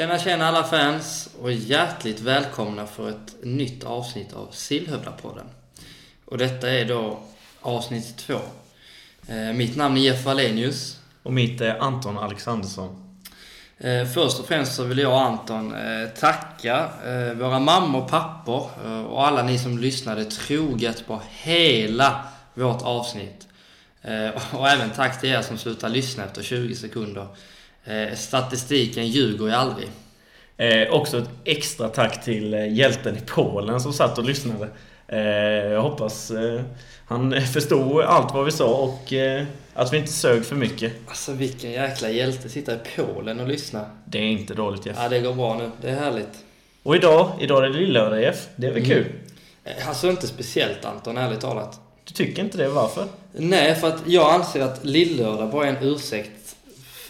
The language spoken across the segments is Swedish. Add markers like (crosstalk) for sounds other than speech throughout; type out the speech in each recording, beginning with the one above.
Tjena tjena alla fans och hjärtligt välkomna för ett nytt avsnitt av Sillhövdapodden. Och detta är då avsnitt två. Eh, mitt namn är Jeff Wallenius. Och mitt är Anton Alexandersson. Eh, först och främst så vill jag och Anton eh, tacka våra mammor och pappor och alla ni som lyssnade troget på hela vårt avsnitt. Och även tack till er som slutar lyssna efter 20 sekunder. Eh, statistiken ljuger ju aldrig. Eh, också ett extra tack till eh, hjälten i Polen som satt och lyssnade. Eh, jag hoppas eh, han (laughs) förstod allt vad vi sa och eh, att vi inte sög för mycket. Alltså vilken jäkla hjälte sitta i Polen och lyssna. Det är inte dåligt Jeff. Ja, det går bra nu. Det är härligt. Och idag, idag är det lillördag Jeff. Det är väl Mm. kul? Alltså inte speciellt Anton, ärligt talat. Du tycker inte det? Varför? Nej, för att jag anser att lillördag bara är en ursäkt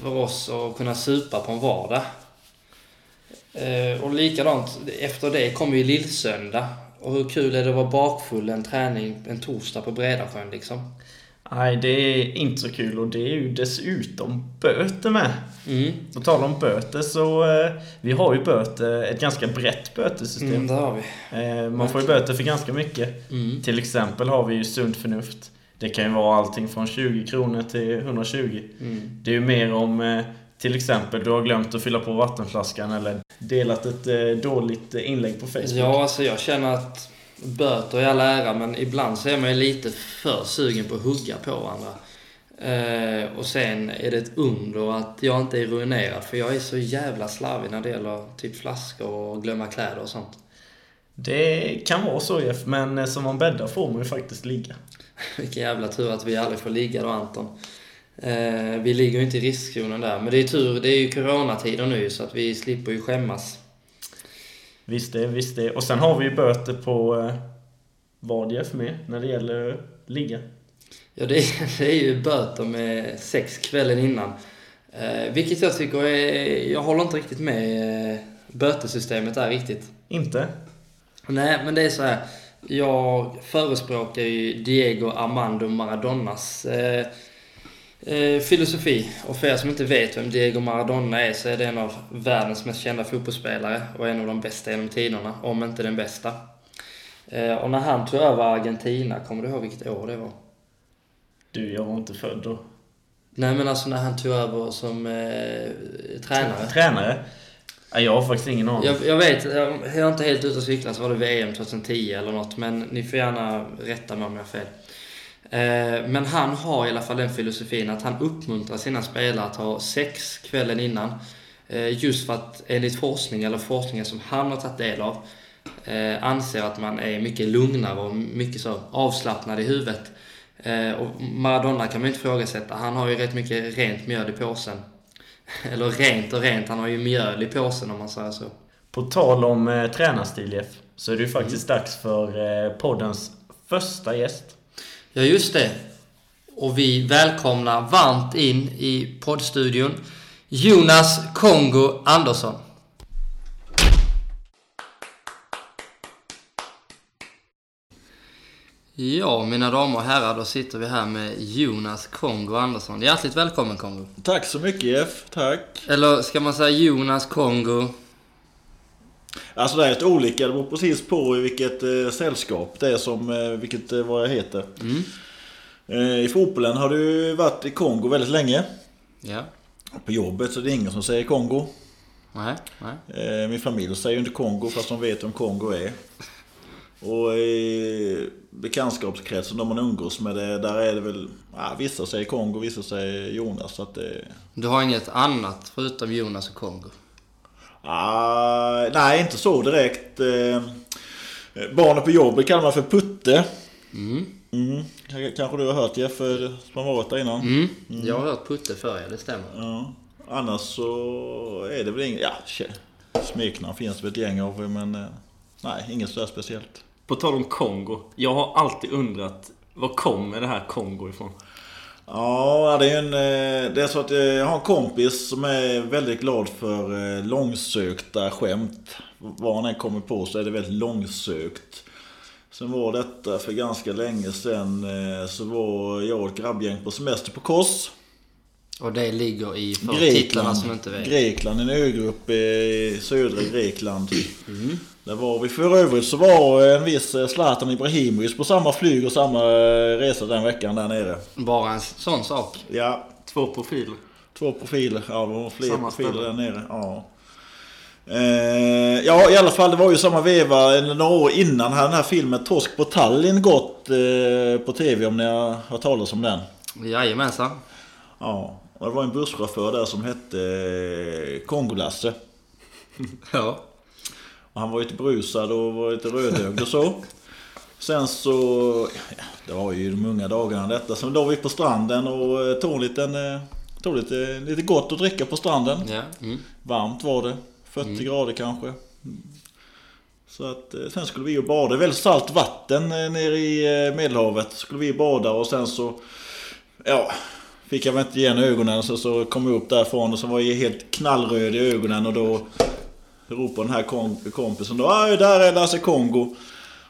för oss att kunna supa på en vardag. Eh, och likadant, efter det kommer ju lillsöndag. Och hur kul är det att vara bakfull en träning en torsdag på Bredasjön liksom? Nej, det är inte så kul och det är ju dessutom böter med. Mm, På tal om böter så, eh, vi har ju böter, ett ganska brett bötessystem. mm det har vi. Eh, man får ju böter för ganska mycket. Mm. Till exempel har vi ju sunt förnuft. Det kan ju vara allting från 20 kronor till 120. Mm. Det är ju mer om eh, till exempel du har glömt att fylla på vattenflaskan eller delat ett eh, dåligt eh, inlägg på Facebook. Ja, alltså jag känner att böter i all ära, men ibland så är man ju lite för sugen på att hugga på varandra. Eh, och sen är det ett under att jag inte är ruinerad, för jag är så jävla slarvig när det gäller typ flaskor och glömma kläder och sånt. Det kan vara så Jeff, men eh, som man bäddar får man ju faktiskt ligga. (laughs) Vilken jävla tur att vi aldrig får ligga då, Anton. Eh, vi ligger ju inte i riskzonen där, men det är tur, det är ju coronatider nu så att vi slipper ju skämmas. Visst det, visst det. Och sen har vi ju böter på eh, vad Jeff med när det gäller ligga. Ja, det är, (laughs) det är ju böter med sex kvällen innan. Eh, vilket jag tycker är... Jag håller inte riktigt med eh, bötesystemet där riktigt. Inte? Nej, men det är så här. Jag förespråkar ju Diego Armando Maradonas eh, eh, filosofi. Och för er som inte vet vem Diego Maradona är så är det en av världens mest kända fotbollsspelare och en av de bästa genom tiderna, om inte den bästa. Eh, och när han tog över Argentina, kommer du ihåg vilket år det var? Du, jag var inte född då. Nej men alltså när han tog över som eh, tränare. Tränare? Nej, jag har faktiskt ingen aning. Jag, jag vet, jag jag är inte helt ute och cyklar så var det VM 2010 eller något men ni får gärna rätta mig om jag har fel. Eh, men han har i alla fall den filosofin att han uppmuntrar sina spelare att ha sex kvällen innan. Eh, just för att enligt forskning, eller forskningen som han har tagit del av, eh, anser att man är mycket lugnare och mycket så avslappnad i huvudet. Eh, och Maradona kan man ju inte ifrågasätta. Han har ju rätt mycket rent mjöl i påsen. (laughs) Eller rent och rent, han har ju mjöl i påsen om man säger så. På tal om eh, tränarstil Jeff, så är det ju faktiskt dags för eh, poddens första gäst. Ja, just det. Och vi välkomnar varmt in i poddstudion Jonas Kongo Andersson. Ja, mina damer och herrar, då sitter vi här med Jonas Kongo Andersson. Hjärtligt välkommen Kongo. Tack så mycket Jeff, tack. Eller ska man säga Jonas Kongo? Alltså det är ett olika, det beror precis på i vilket eh, sällskap det är som, eh, vilket, eh, vad jag heter. Mm. Eh, I fotbollen har du varit i Kongo väldigt länge. Ja. På jobbet så det är ingen som säger Kongo. Nej, nej. Eh, min familj säger ju inte Kongo fast de vet vem Kongo är. Och i bekantskapskretsen, de man umgås med, det, där är det väl... Ja, vissa säger Kongo, vissa säger Jonas. Så att det, Du har inget annat förutom Jonas och Kongo? Ah, nej, inte så direkt. Eh, barnet på jobbet kallar man för Putte. Mm. Mm. Kanske du har hört Jeff, som har varit där innan. Mm. Jag har hört Putte förr, ja, det stämmer. Ja. Annars så är det väl inget... Ja, smeknamn finns väl ett gäng av, men... eh, Nej, inget sådär speciellt. På tal om Kongo. Jag har alltid undrat, var kommer det här Kongo ifrån? Ja, det är en... eh, Det är så att eh, jag har en kompis som är väldigt glad för eh, långsökta skämt. Vad han än kommer på så är det väldigt långsökt. Sen var detta för ganska länge sedan så var jag och ett grabbgäng på semester på Kos. Och det ligger i för titlarna som inte vet. Grekland, en ögrupp i södra Grekland. Där var vi. För övrigt så var en viss Zlatan Ibrahimovic på samma flyg och samma resa den veckan där nere. Bara en sån sak. Ja, Två profiler. två profiler. Ja, det var fler Samma profiler ställe. där nere. Ja. Eh, ja, i alla fall det var ju samma veva, några år innan hade den här filmen Torsk på Tallinn gått eh, på TV om ni har hört talas om den. Jajamensan. Ja, och det var en busschaufför där som hette eh, Kongolasse. Ja. Och han var lite brusad och var lite rödögd och så. Sen så, ja, det var ju de unga dagarna detta. Sen låg vi på stranden och eh, tog en liten, eh, tog lite, lite gott att dricka på stranden. Ja. Mm. Varmt var det. 40 grader kanske. Så att eh, sen skulle vi ju bada. Väldigt salt vatten nere i Medelhavet. Skulle vi bada och sen så, ja, fick jag väl inte igen ögonen. Så, så kom jag upp därifrån och så var jag helt knallröd i ögonen och då ropade den här kom- kompisen då, "Aj, där är Lasse Kongo.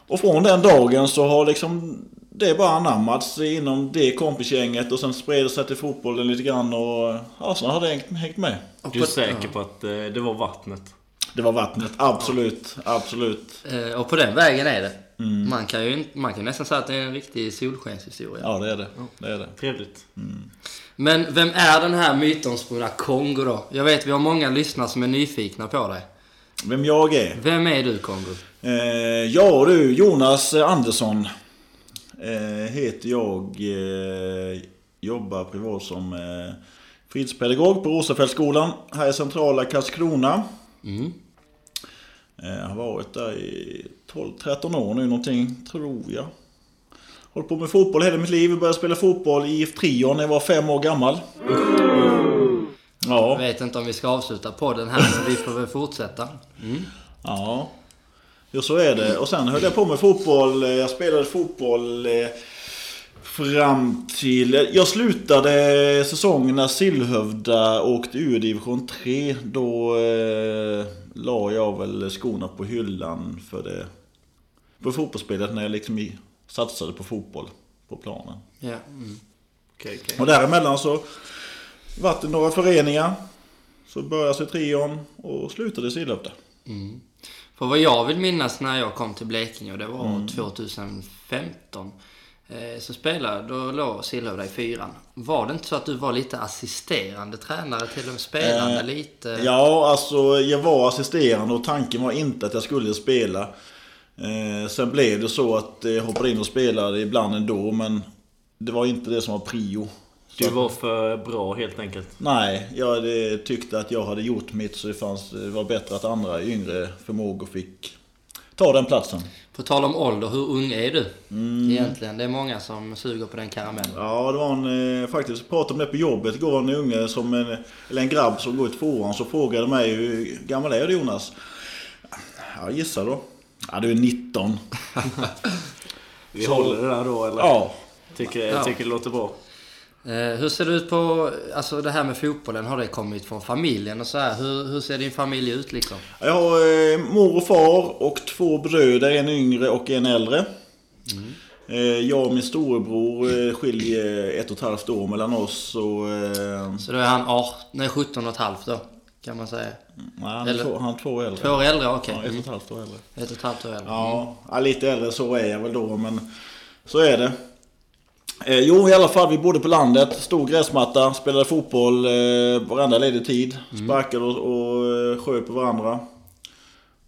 Och från den dagen så har liksom det bara anammats inom det kompisgänget och sen spred det sig till fotbollen lite grann och ja, sen har det hängt, hängt med. Du är säker på att eh, det var vattnet? Det var vattnet, absolut, absolut. Eh, Och på den vägen är det. Mm. Man kan ju inte- man kan nästan säga att det är en riktig solskenshistoria. Ja, det är det. Det är det. Trevligt. Men vem är den här mytomspunna Kongo då? Jag vet vi har många lyssnare som är nyfikna på dig. Vem jag är? Vem är du Kongo? Eh, ja du, Jonas Andersson eh, heter jag. Eh, jobbar privat som eh, fritidspedagog på Rosafältsskolan här i centrala Karlskrona. Mm. Eh, har varit där i 12-13 år nu någonting, tror jag. Hållit på med fotboll hela mitt liv. Började spela fotboll i IF Trion när jag var fem år gammal. Jag Ja, vet inte om vi ska avsluta podden här, men vi får väl fortsätta. Mm. ja. Jo, så är det. Och sen höll jag på med fotboll. Jag spelade fotboll eh, fram till... Jag slutade säsongen när Sillhövda åkte ur division 3. Då eh, la jag väl skorna på hyllan för det... På fotbollsspelet när jag liksom i, satsade på fotboll på planen. Ja. Mm. Okej, okej. Och däremellan så vart det några föreningar. Så började jag i Trion och slutade i. Mm. För vad jag vill minnas när jag kom till Blekinge, och det var Mm. 2015. eh, Så spelade, då låg Sillhövda i fyran. Var det inte så att du var lite assisterande tränare till och med spelande Eh, lite? Ja, alltså jag var assisterande och tanken var inte att jag skulle spela. Eh, sen blev det så att jag hoppade in och spelade ibland ändå, men det var inte det som var prio. Du var för bra helt enkelt. Nej, jag tyckte att jag hade gjort mitt så det, fanns, det var bättre att andra yngre förmågor fick ta den platsen. På tal om ålder, hur ung är du? Mm. Egentligen, det är många som suger på den karamellen. Ja, det var en, eh, faktiskt, pratade om det på jobbet igår, en unge som, en, eller en grabb som går i tvåan så frågade mig hur gammal är du Jonas? Ja, gissa då. Ja, du är 19. (laughs) Vi Så- håller det där då eller? Ja. Tycker, Ja. tycker det låter bra. Eh, hur ser det ut på, alltså det här med fotbollen, har det kommit från familjen och så här? Hur, hur ser din familj ut liksom? Jag har eh, mor och far och två bröder, en yngre och en äldre. Eh, jag och min storebror eh, skiljer ett och ett halvt år mellan oss och... Eh, Så då är han 18, nej 17 och ett halvt då, kan man säga. nej, han, Eller- två, han är två år äldre. Två år äldre, okej. Ja, ett och Mm. ett halvt år äldre. Ett och ett halvt år äldre. Ja, ja, lite äldre så är jag väl då, men så är det. Eh, jo, i alla fall, vi bodde på landet, stor gräsmatta, spelade fotboll eh, varenda ledig tid. Sparkade och, och eh, sköt på varandra.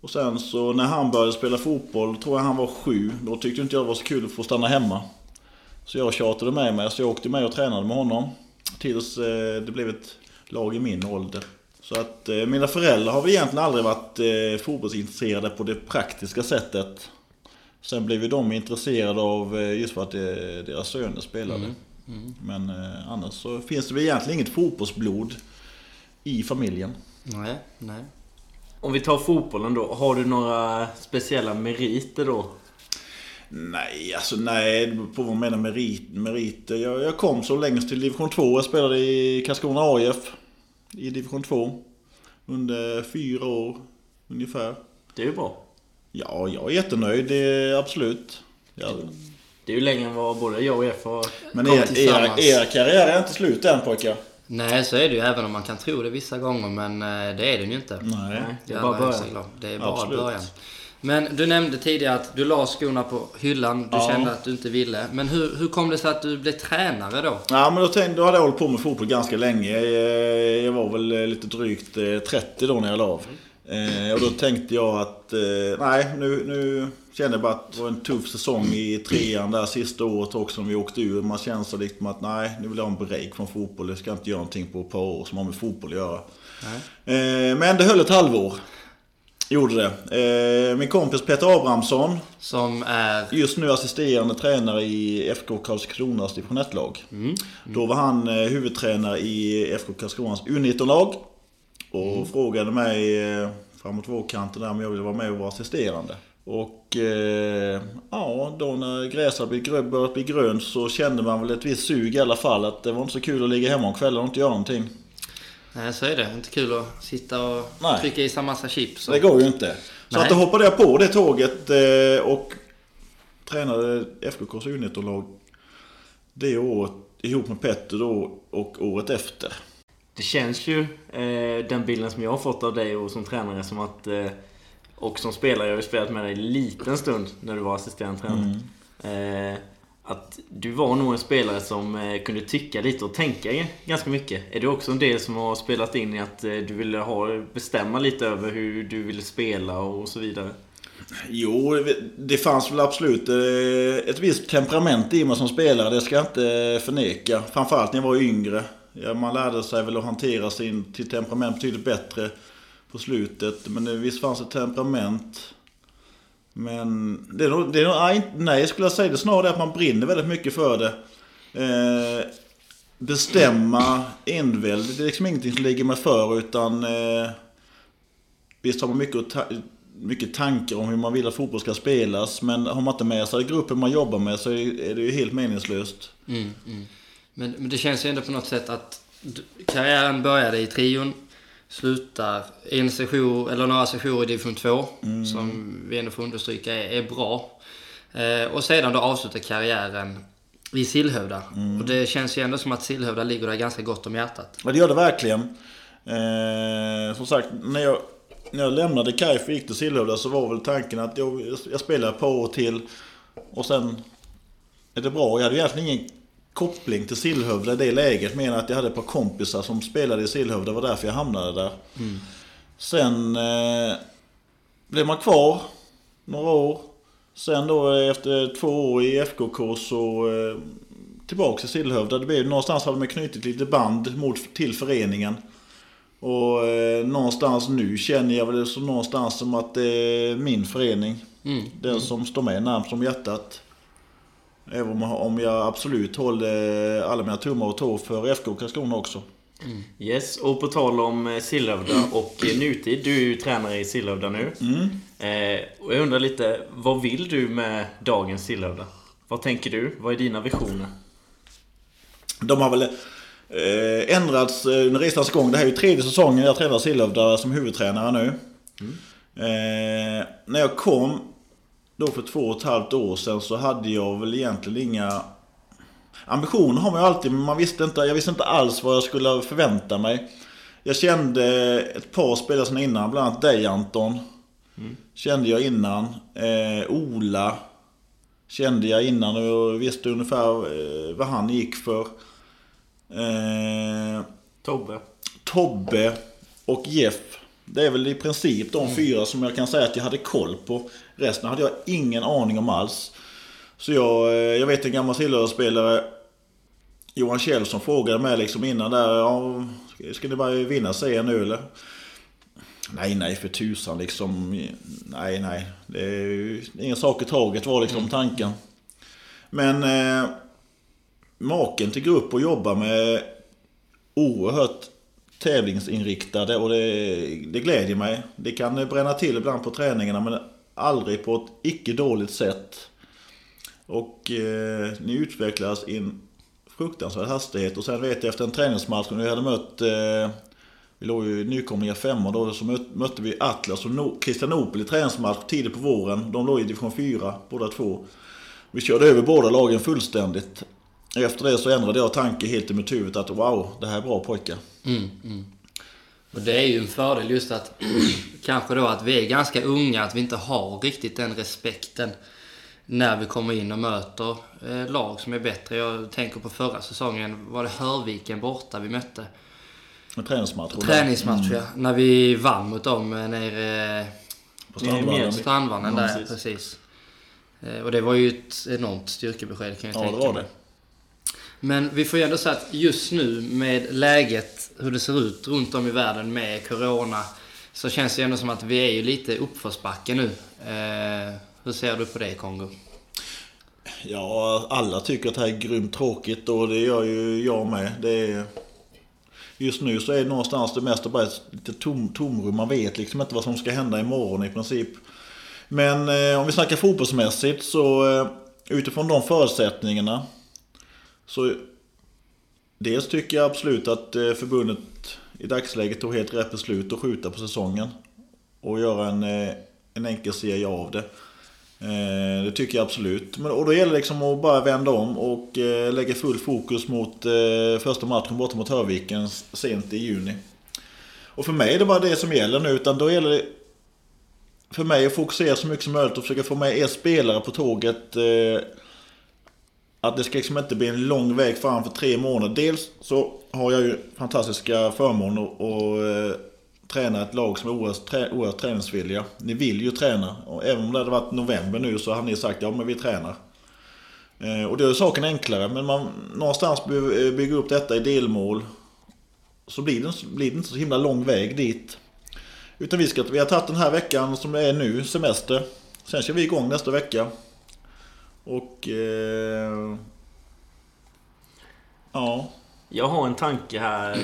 Och sen så när han började spela fotboll, tror jag han var sju, då tyckte inte jag det var så kul att få stanna hemma. Så jag tjatade med mig, så jag åkte med och tränade med honom. Tills eh, det blev ett lag i min ålder. Så att eh, mina föräldrar har väl egentligen aldrig varit eh, fotbollsintresserade på det praktiska sättet. Sen blev ju de intresserade av eh, just för att eh, deras söner spelade. Men eh, annars så finns det väl egentligen inget fotbollsblod i familjen. Nej, nej. Om vi tar fotbollen då. Har du några speciella meriter då? Nej, alltså nej, på vad man menar med merit, meriter. Jag, jag kom så längst till division 2. Jag spelade i Karlskrona AIF i division 2. Under fyra år ungefär. Det är ju bra. Ja, jag är jättenöjd, det är absolut. Ja. Det är ju längre än vad både jag och Jeff har... Men Kom er, er, er karriär är inte slut än pojkar. Nej, så är det ju även om man kan tro det vissa gånger, men eh, det är det ju inte. Nej. Det är bara början. Det är bara Absolut. början. Men du nämnde tidigare att du la skorna på hyllan. Du Ja. kände att du inte ville. Men hur, hur kom det sig att du blev tränare då? Ja, men då, tänkte, då hade jag hållit på med fotboll ganska länge. Eh, Jag var väl eh, lite drygt eh, 30 då när jag la av. Eh, Och då tänkte jag att, eh, nej nu, nu kände jag bara att det var en tuff säsong i trean där sista året också när vi åkte ur. Man känner så liksom att nej, nu vill jag ha en break från fotboll. Jag ska inte göra någonting på ett par år som har med fotboll att göra. Eh, Men det höll ett halvår. Gjorde det. Eh, Min kompis Peter Abrahamsson, Som är... just nu assisterande tränare i FK Karlskronas division 1-lag. Då var han eh, huvudtränare i FK Karlskronas U19-lag. Och frågade mig eh, framåt vårkanten där om jag ville vara med och vara assisterande. Och eh, ja, då när gräset börjat bli grönt så kände man väl ett visst sug i alla fall. Att det var inte så kul att ligga hemma om kvällen och inte göra någonting. Nej, så är det. Inte kul att sitta och Nej. trycka i sig massa chips. Och... Det går ju inte. Så Nej. att då hoppade jag på det tåget eh, och tränade FKKs U19-lag det året ihop med Petter då och året efter. Det känns ju, eh, den bilden som jag har fått av dig och som tränare, som att... Eh, och som spelare, jag har ju spelat med dig en liten stund när du var assisterande tränare. Eh, att du var nog en spelare som eh, kunde tycka lite och tänka ganska mycket. Är det också en del som har spelat in i att eh, du ville ha, bestämma lite över hur du ville spela och så vidare? Jo, det fanns väl absolut eh, ett visst temperament i mig som spelare, det ska jag inte förneka. Framförallt när jag var yngre. Ja, man lärde sig väl att hantera sin, sitt temperament betydligt bättre på slutet. Men det, visst fanns ett temperament. Men det är nog, det är nog, nej, skulle jag säga. Det är snarare det att man brinner väldigt mycket för det. Eh, bestämma enväldigt, det är liksom ingenting som ligger mig för utan eh, Visst har man mycket, ta- mycket tankar om hur man vill att fotboll ska spelas. Men har man inte med sig gruppen man jobbar med så är är det ju helt meningslöst. Mm, mm. Men, men det känns ju ändå på något sätt att karriären började i trion, slutar en session, eller några sessioner i division 2, som vi ändå får understryka är, är bra. Eh, och sedan då avslutar karriären i Sillhövda. Och det känns ju ändå som att Sillhövda ligger där ganska gott om hjärtat. Ja, det gör det verkligen. Eh, som sagt, när jag, när jag lämnade KAIF och gick till Sillhövda så var väl tanken att jag, jag spelar par år till och sen är det bra. Jag hade egentligen ingen koppling till Sillhövda i det läget, mer än att jag hade ett par kompisar som spelade i Sillhövda. Det var därför jag hamnade där. Sen eh, blev man kvar några år. Sen då eh, efter två år i FKK så eh, tillbaks till Sillhövda. Det blev, någonstans hade man knutit lite band mot, till föreningen. Och eh, någonstans nu känner jag väl som någonstans som att det är min förening. Mm. Den som står mig närmst om hjärtat. Även om, jag absolut håller alla mina tummar och tår för FK Karlskrona också. Yes, och på tal om eh, Sillhövda och eh, nutid. Du är ju tränare i Sillhövda nu. Eh, och jag undrar lite, vad vill du med dagens Sillhövda? Vad tänker du? Vad är dina visioner? De har väl eh, ändrats eh, under resans gång. Det här är ju tredje säsongen jag tränar Sillhövda som huvudtränare nu. Eh, när jag kom då för två och ett halvt år sedan så hade jag väl egentligen inga Ambitioner har man ju alltid, men man visste inte, jag visste inte alls vad jag skulle förvänta mig. Jag kände ett par spelare sedan innan, bland annat dig Anton. Kände jag innan. Eh, Ola. Kände jag innan och visste ungefär eh, vad han gick för. Eh, Tobbe? Tobbe och Jeff. Det är väl i princip de fyra som jag kan säga att jag hade koll på. Resten hade jag ingen aning om alls. Så jag, eh, jag vet en gammal Sillhövda-spelare Johan Kjell som frågade mig liksom innan där. Ja, ska- ni bara vinna serien nu eller? Nej, nej för tusan liksom. Nej, nej. Det är ingen sak i taget var liksom tanken. Men eh, maken till grupp och jobba med oerhört tävlingsinriktade och det, det glädjer mig. Det kan bränna till ibland på träningarna men aldrig på ett icke dåligt sätt. Och eh, ni utvecklas i en fruktansvärd hastighet och sen vet jag efter en träningsmatch när vi hade mött eh, vi låg ju i nykomlingar femma då, så mötte vi Atlas och no, Kristianopel i träningsmatch tidigt på våren. De låg i division 4 båda två. Vi körde över båda lagen fullständigt. Efter det så ändrade jag tanke helt i mitt huvud att wow, det här är bra pojkar. Mm, mm. Och det är ju en fördel just att (clears throat) kanske då att vi är ganska unga, att vi inte har riktigt den respekten när vi kommer in och möter eh, lag som är bättre. Jag tänker på förra säsongen, var det Hörviken borta vi mötte? En träningsmatch. Träningsmatch ja. När vi vann mot dem eh, nere På Strandvallen. Strandvallen där, precis. precis. Eh, Och det var ju ett enormt styrkebesked kan jag Ja, tänka mig. Men vi får ju ändå säga att just nu med läget, hur det ser ut runt om i världen med Corona, så känns det ju ändå som att vi är ju lite uppförsbacke nu. Eh, hur ser du på det Kongo? Ja, alla tycker att det här är grymt tråkigt och det gör ju jag med. Det är... Just nu så är det någonstans det mesta bara ett lite tom, tomrum. Man vet liksom inte vad som ska hända imorgon i princip. Men eh, om vi snackar fotbollsmässigt så eh, utifrån de förutsättningarna så dels tycker jag absolut att eh, förbundet i dagsläget tog helt rätt beslut att skjuta på säsongen och göra en, eh, en enkel serie av det. Eh, det tycker jag absolut. Men, och då gäller det liksom att bara vända om och lägga full fokus mot första matchen borta mot Hörviken sent i juni. Och för mig är det bara det som gäller nu, utan då gäller det för mig att fokusera så mycket som möjligt och försöka få med er spelare på tåget. Att det ska liksom inte bli en lång väg fram för tre månader. Dels så har jag ju fantastiska förmåner att eh, träna ett lag som är oerhört, trä, oerhört träningsvilliga. Ni vill ju träna. Och även om det hade varit november nu så hade ni sagt ja men vi tränar. Eh, och det gör saken enklare. Men man någonstans behöver eh, bygga upp detta i delmål. Så blir det, blir det inte så himla lång väg dit. Utan vi, ska, vi har tagit den här veckan som det är nu, semester. Sen kör vi igång nästa vecka. Och... Eh, ja. Jag har en tanke här.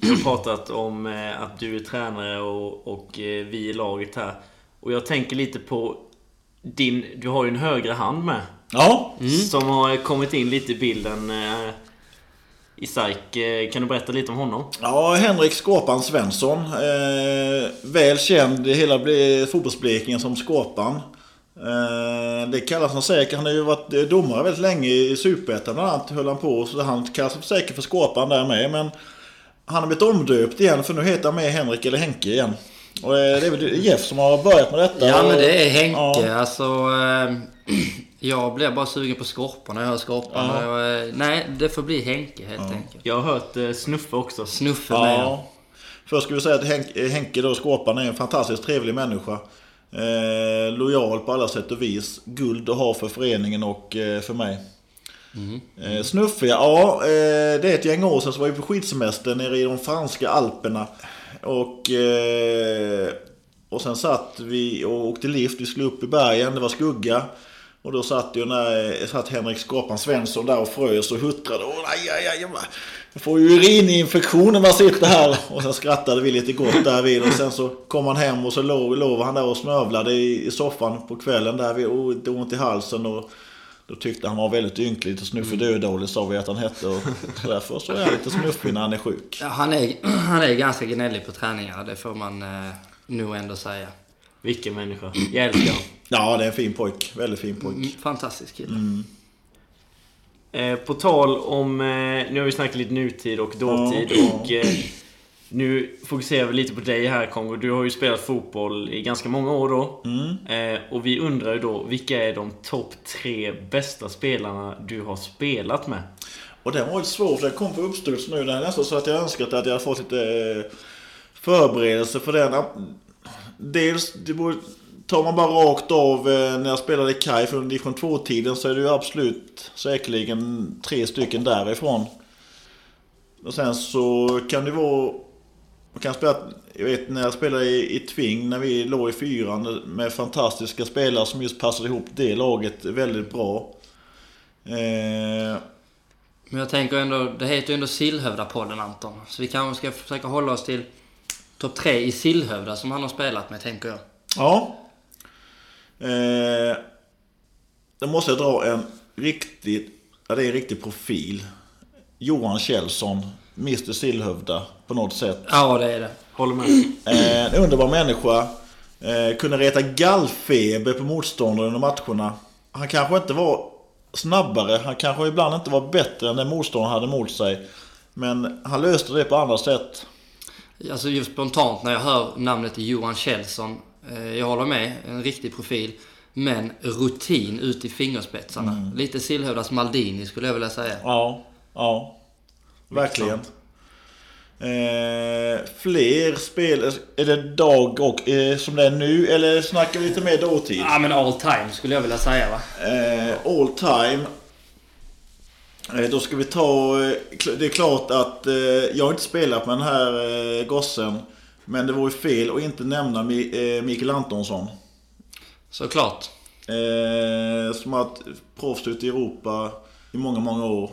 Jag har pratat om eh, att du är tränare och, och eh, vi i laget här. Och jag tänker lite på din... Du har ju en högre hand med. Ja, Som har kommit in lite i bilden. eh, I SAIK. Eh, Kan du berätta lite om honom? Ja, Henrik Skåpan Svensson. Eh, väl känd i hela Ble- fotbollsblekingen som Skåpan. Eh, det kallas han säkert. Han har ju varit eh, domare väldigt länge i Superettan bland annat. Höll han på. Så han kallas säkert för Skåpan där med. Men han har blivit omdöpt igen för nu heter han med Henrik eller Henke igen. Och eh, det är väl Jeff som har börjat med detta. Ja men det är Henke. Ja. Alltså, (clears throat) jag blir bara sugen på Skorpan när jag hör Skorpan. Ja. Nej, det får bli Henke helt enkelt. Jag har hört Snuffe också. Snuffe med. Ja. Först ska vi säga att Henke, Henke då, Skåpan, är en fantastiskt trevlig människa. Eh, lojal på alla sätt och vis. Guld att ha för föreningen och eh, för mig. Eh, Snuffe, ja. Eh, det är ett gäng år sedan så var vi på skidsemester nere i de franska alperna. Och, eh, och sen satt vi och åkte lift. Vi skulle upp i bergen, det var skugga. Och då satt ju när, satt Henrik Skåpan Svensson där och frös och huttrade. Åh, aj, aj, aj, får ju urininfektion när man sitter här. Och sen skrattade vi lite gott där vid. Och sen så kom han hem och så låg, låg han där och snövlade i, i soffan på kvällen där. Vi oh, det ont i halsen. Och då tyckte han var väldigt ynklig. Lite snuffig dödålig sa vi att han hette. Och så därför så är han lite snuffig när han är sjuk. Ja, han, är, (clears throat) han är ganska gnällig på träningarna, det får man eh, nog ändå säga. Vilken människa. Jag älskar honom. Ja, det är en fin pojk. Väldigt fin pojk. Mm, Fantastisk kille. Eh, på tal om... Eh, nu har vi snackat lite nutid och dåtid Ja. och... Eh, nu fokuserar vi lite på dig här Kongo. Du har ju spelat fotboll i ganska många år då. Eh, och vi undrar ju då, vilka är de topp tre bästa spelarna du har spelat med? Och den var lite svår för den kom på uppstuds nu. Det är nästan så att jag önskat att jag hade fått lite förberedelse för den. Dels, det borde, tar man bara rakt av eh, när jag spelade i Kaj från division 2-tiden så är det ju absolut säkerligen tre stycken därifrån. Och sen så kan det vara... Man kan spela, jag vet när jag spelade i, i Tving när vi låg i fyran med fantastiska spelare som just passade ihop det laget väldigt bra. Eh, Men jag tänker ändå, det heter ju ändå Sillhövda-podden Anton. Så vi kanske ska försöka hålla oss till topp tre i Sillhövda som han har spelat med, tänker jag. Ja. Eh, då måste jag dra en riktigt, ja det är en riktig profil. Johan Kjellson, Mr Sillhövda på något sätt. Ja, det är det. Håller med. Eh, en underbar människa. Eh, kunde reta gallfeber på motståndare under matcherna. Han kanske inte var snabbare. Han kanske ibland inte var bättre än den motståndaren hade mot sig. Men han löste det på andra sätt. Alltså just spontant när jag hör namnet Johan Kjellson. Eh, jag håller med, en riktig profil. Men rutin ut i fingerspetsarna. Mm. Lite Sillhövdas Maldini skulle jag vilja säga. Ja, ja. Verkligen. Eh, fler spel, är det dag och eh, som det är nu eller snackar vi lite mer dåtid? Ja men all time skulle jag vilja säga va. Eh, all time. Eh, då ska vi ta... Eh, det är klart att jag har inte spelat med den här gossen. Men det vore fel att inte nämna eh, Mikael Antonsson. Såklart. Eh, som har varit proffs ute i Europa i många, många år.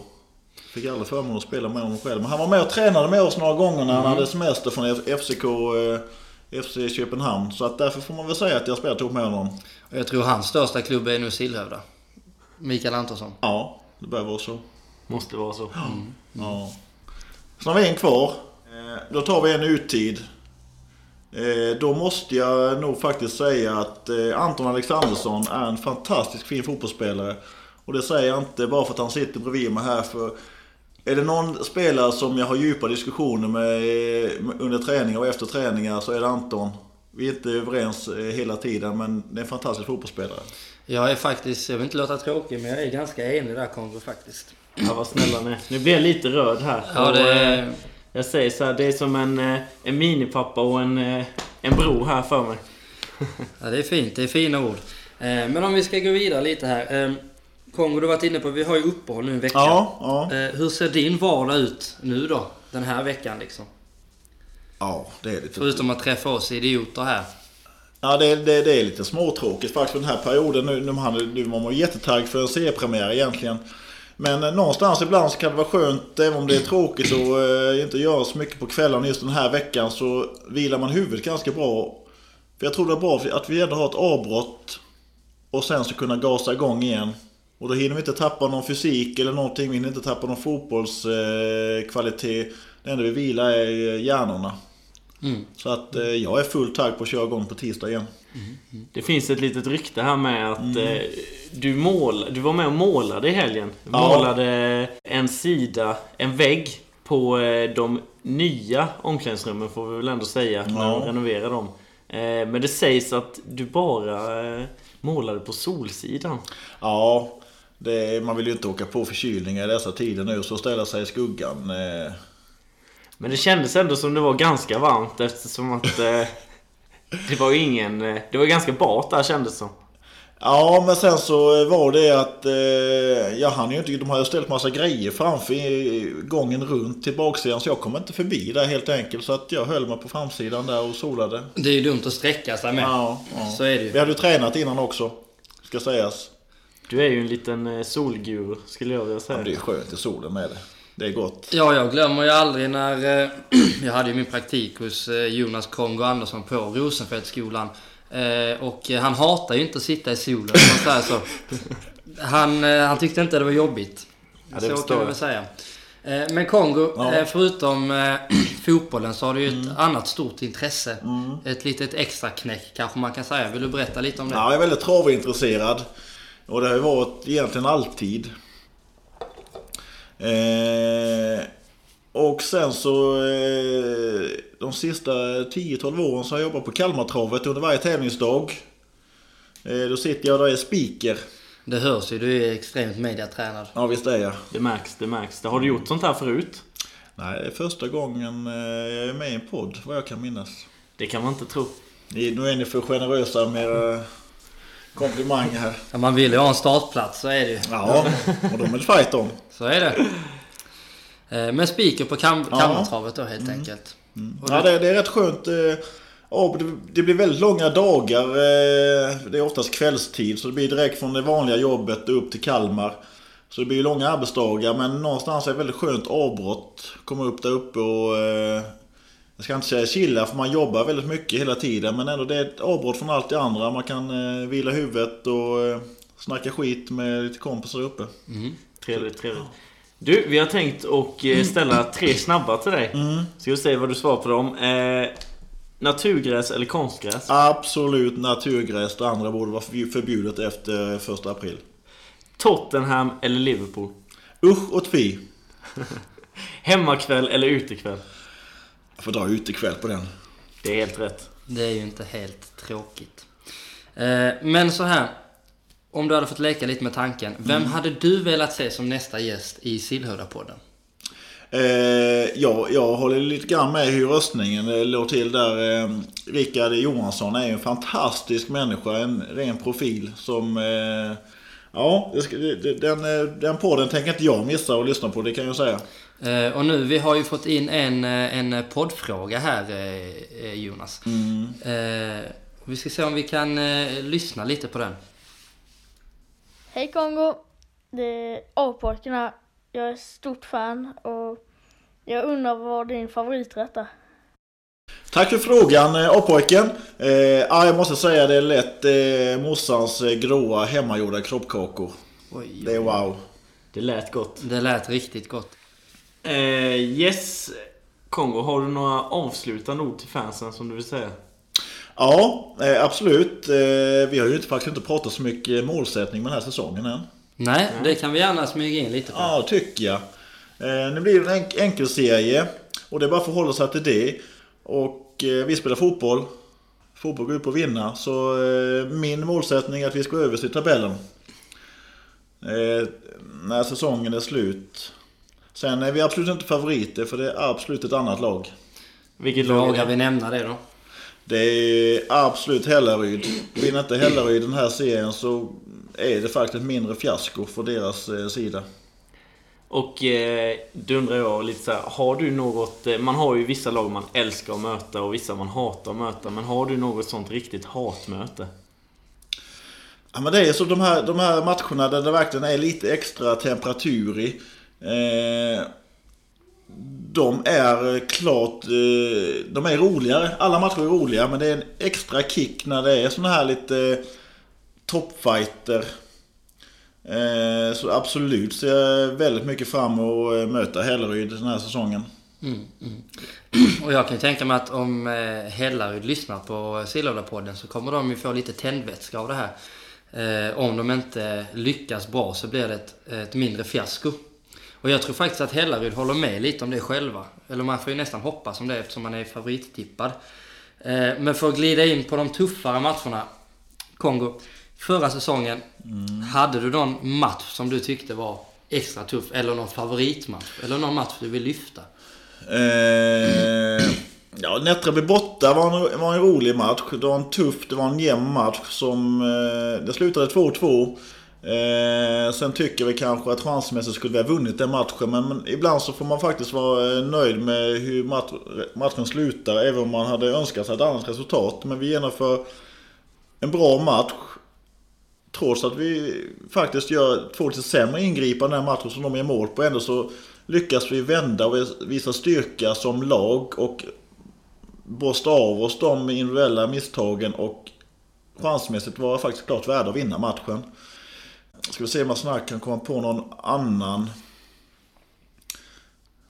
Fick aldrig förmånen att spela med honom själv. Men han var med och tränade med oss några gånger när han hade semester från FCK eh, FC Köpenhamn. Så att därför får man väl säga att jag spelat ihop med honom. Och jag tror hans största klubb är nu Sillhövda. Mikael Antonsson. Ja, det bör vara så. Måste vara så. Ja. Sen har vi en kvar. Eh, Då tar vi en uttid. Eh, Då måste jag nog faktiskt säga att eh, Anton Alexandersson är en fantastisk fin fotbollsspelare. Och det säger jag inte bara för att han sitter bredvid mig här. För är det någon spelare som jag har djupa diskussioner med eh, under träningar och efter träningar så är det Anton. Vi är inte överens hela tiden men det är en fantastisk fotbollsspelare. Jag är faktiskt, jag vill inte låta tråkig, men jag är ganska enig där Kongo faktiskt. Ja, vad snälla ni. Nu blir jag lite röd här. Ja, det. Jag säger så här, det är som en, eh, en minipappa och en, eh, en bror här för mig. (laughs) Ja, det är fint. Det är fina ord. Eh, Men om vi ska gå vidare lite här. Kongo, du har varit inne på, vi har ju uppehåll nu en vecka. Ja, ja. Hur ser din vardag ut nu då? Den här veckan liksom? Ja, det är lite... Förutom att träffa oss idioter här. Ja, det, det, det är lite småtråkigt faktiskt för den här perioden. Nu, nu, nu var man ju jättetaggad för en seriepremiär egentligen. Men eh, någonstans ibland så kan det vara skönt, även om det är tråkigt och eh, inte göra så mycket på kvällarna just den här veckan, så vilar man huvudet ganska bra. För jag tror det är bra att vi ändå har ett avbrott och sen så kunna gasa igång igen. Och då hinner vi inte tappa någon fysik eller någonting, vi hinner inte tappa någon fotbollskvalitet. Det enda vi vilar är eh, hjärnorna. Mm. Så att eh, jag är fullt tagg på att köra igång på tisdag igen. Det finns ett litet rykte här med att eh, du, mål, du var med och målade i helgen. Ja. Målade en sida, en vägg på eh, de nya omklädningsrummen får vi väl ändå säga. När Ja. de renoverar dem. Eh, men det sägs att du bara eh, målade på solsidan. Ja, det, man vill ju inte åka på förkylningar i dessa tider nu så ställa sig i skuggan. Eh, Men det kändes ändå som det var ganska varmt eftersom att eh, (laughs) det var ingen... Eh, det var ganska bart där kändes som. Ja, men sen så var det att eh, jag hann ju inte, de har ju ställt massa grejer framför i- gången runt till baksidan så jag kom inte förbi där helt enkelt. Så att jag höll mig på framsidan där och solade. Det är ju dumt att sträcka sig med. Ja, ja. Så är det ju. Vi hade ju tränat innan också, ska sägas. Du är ju en liten eh, solguru skulle jag vilja Ja, säga. men det är skönt i solen med det. Det är gott. Ja, jag glömmer ju aldrig när... eh, (clears throat) jag hade ju min praktik hos eh, Jonas Kongo Andersson på Rosenfeldtskolan. Eh, och han hatar ju inte att sitta i solen, man säger så. (laughs) Han, eh, han tyckte inte det var jobbigt. Ja, det så kan jag. väl säga. Men Kongo, Ja. förutom (clears throat) fotbollen så har du ju ett annat stort intresse. Ett litet extra knäck kanske man kan säga. Vill du berätta lite om det? Ja, jag är väldigt travintresserad. Och det har ju varit egentligen alltid. Eh, och sen så eh, de sista 10-12 åren så har jag jobbat på Kalmartravet under varje tävlingsdag. Eh, då sitter jag där och är speaker. Det hörs ju, du är extremt mediatränad. Ja visst är jag. Det märks, det märks. Har du gjort sånt här förut? Nej, det är första gången jag är med i en podd vad jag kan minnas. Det kan man inte tro. Ni, nu är ni för generösa med era komplimanger här. Ja, man vill ju ha en startplats, så är det ju. Ja, och de är det fight om. Så är det. Eh, Men speaker på kam- Ja. Kalmartravet då helt enkelt. Och Ja, det- det, är rätt skönt. eh, Ja, det, det blir väldigt långa dagar. eh, Det är oftast kvällstid, så det blir direkt från det vanliga jobbet upp till Kalmar. Så det blir långa arbetsdagar, men någonstans är det väldigt skönt avbrott. Komma upp där uppe och... Jag ska inte säga chilla, för man jobbar väldigt mycket hela tiden. Men ändå, det är ett avbrott från allt det andra. Man kan eh, vila huvudet och eh, snacka skit med lite kompisar uppe. Trevligt, trevligt. Du, vi har tänkt att eh, ställa tre snabba till dig. Ska vi se vad du svarar på dem. Eh, naturgräs eller konstgräs? Absolut naturgräs. Det andra borde vara förbjudet efter första april. Tottenham eller Liverpool? Usch och tvi. (laughs) Hemmakväll eller utekväll? Jag får dra ut ikväll på den. Det är helt rätt. Det är ju inte helt tråkigt. Eh, men så här. Om du hade fått leka lite med tanken. Vem hade du velat se som nästa gäst i Sillhöjdapodden? Eh, ja, jag håller lite grann med hur röstningen låg till där. Eh, Rickard Johansson är ju en fantastisk människa, en ren profil som... Eh, ja, det ska, det, den, eh, den podden tänker inte jag missa att lyssna på, det kan jag säga. Eh, och nu, vi har ju fått in en, eh, en poddfråga här, eh, Jonas. Eh, vi ska se om vi kan lyssna lite på den. Hej Kongo! Det är A-pojkarna. Jag är stort fan och jag undrar vad din favoriträtt är. Tack för frågan A-pojken. Eh, ja, jag måste säga det är lätt eh, morsans gråa hemmagjorda kroppkakor. Oj, Det är wow. Det lät gott. Det lät riktigt gott. Eh, yes, Kongo. Har du några avslutande ord till fansen som du vill säga? Ja, eh, absolut. Eh, vi har ju inte, faktiskt inte pratat så mycket målsättning med den här säsongen än. Nej, det kan vi gärna smyga in lite på. Ja, tycker jag. Eh, nu blir det en enk- enkelserie. Och det är bara att förhålla sig till det. Och eh, vi spelar fotboll. Fotboll går ut på att vinna. Så eh, min målsättning är att vi ska överst i tabellen. Eh, när säsongen är slut. Sen är vi absolut inte favoriter för det är absolut ett annat lag. Vilket lag Vågar det? vi nämna det då? Det är absolut Hällaryd. Vinner inte Hällaryd den här serien så är det faktiskt ett mindre fiasko för deras eh, sida. Och eh, då undrar jag lite så här, har du något... Eh, man har ju vissa lag man älskar att möta och vissa man hatar att möta. Men har du något sånt riktigt hatmöte? Ja men det är så de här, de här matcherna där det verkligen är lite extra temperatur i. Eh, de är klart, eh, de är roligare. Alla matcher är roliga men det är en extra kick när det är såna här lite toppfighter. Eh, så absolut ser jag väldigt mycket fram emot att eh, möta Hälleryd den här säsongen. Mm, mm. Och jag kan tänka mig att om eh, Hällaryd lyssnar på Sillhöjdapodden så kommer de ju få lite tändvätska av det här. Eh, om de inte lyckas bra så blir det ett, ett mindre fiasko. Och jag tror faktiskt att Hällaryd håller med lite om det själva. Eller man får ju nästan hoppas om det eftersom man är favorittippad. Eh, men för att glida in på de tuffare matcherna. Kongo. Förra säsongen, hade du någon match som du tyckte var extra tuff? Eller någon favoritmatch? Eller någon match du vill lyfta? Eh, ja, Nättraby borta var en, var en rolig match. Det var en tuff, det var en jämn match som... Eh, det slutade 2-2. Eh, sen tycker vi kanske att chansmässigt skulle vi ha vunnit den matchen. Men, men ibland så får man faktiskt vara eh, nöjd med hur mat, matchen slutar. Även om man hade önskat sig ett annat resultat. Men vi genomför en bra match. Trots att vi faktiskt gör två lite sämre ingripanden den matchen som de gör mål på. Ändå så lyckas vi vända och visa styrka som lag och borsta av oss de individuella misstagen och chansmässigt vara faktiskt klart värda att vinna matchen. Ska vi se om jag snabbt kan komma på någon annan.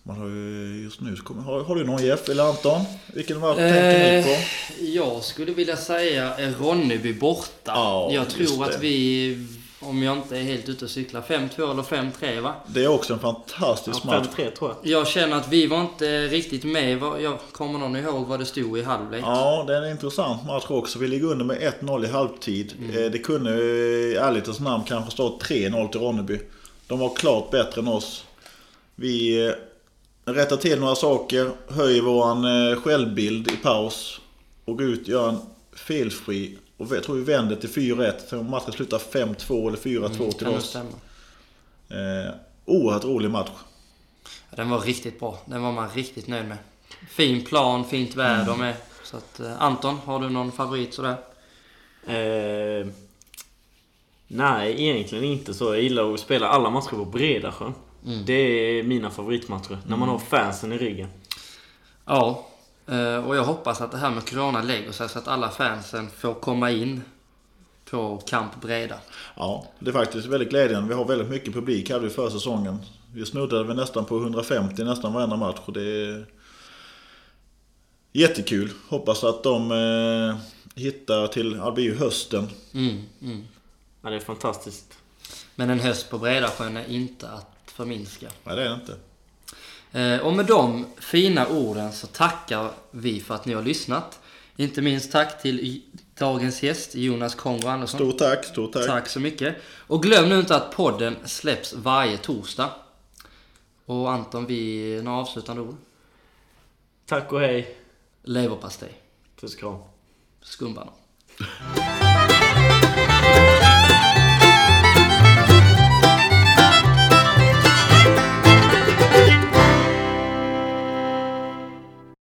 Man har ju just nu har, har du någon Jeff eller Anton? Vilken match tänker ni på? Jag skulle vilja säga är Ronneby borta. Ja, jag tror att vi, om jag inte är helt ute och cyklar, 5-2 eller 5-3 va? Det är också en fantastisk Ja, match. 5-3 tror jag. Jag känner att vi var inte riktigt med. Jag kommer någon ihåg vad det stod i halvlek? Ja, det är en intressant match också. Vi ligger under med 1-0 i halvtid. Eh, Det kunde i ärlighetens namn kanske stå 3-0 till Ronneby. De var klart bättre än oss. Vi eh, rättar till några saker, höjer våran eh, självbild i paus och går ut och gör en felfri. Och jag tror vi vänder till 4-1. Så matchen slutar 5-2 eller 4-2 till kan det oss. Eh, oerhört rolig match. Ja, Den var riktigt bra. Den var man riktigt nöjd med. Fin plan, fint väder med. Så att, eh, Anton, har du någon favorit sådär? Eh, nej, egentligen inte så. Jag gillar att spela alla matcher på Bredasjön. Det är mina favoritmatcher. När man har fansen i ryggen. Ja, och jag hoppas att det här med Corona lägger sig så att alla fansen får komma in på Camp Breda. Ja, det är faktiskt väldigt glädjande. Vi har väldigt mycket publik hade vi förra säsongen. Vi snuddade väl nästan på 150 nästan varenda match. Och det är jättekul. Hoppas att de eh, hittar till, ja, det blir ju hösten. Mm, mm. Ja, det är fantastiskt. Men en höst på Bredasjön är inte att förminska. Nej, det är det inte. Eh, Och med de fina orden så tackar vi för att ni har lyssnat. Inte minst tack till dagens gäst Jonas Kongo Andersson. Stort tack, stort tack. Tack så mycket. Och glöm nu inte att podden släpps varje torsdag. Och Anton, vi några avslutande ord? Tack och hej. Leverpastej. Puss kram. Skumbanan.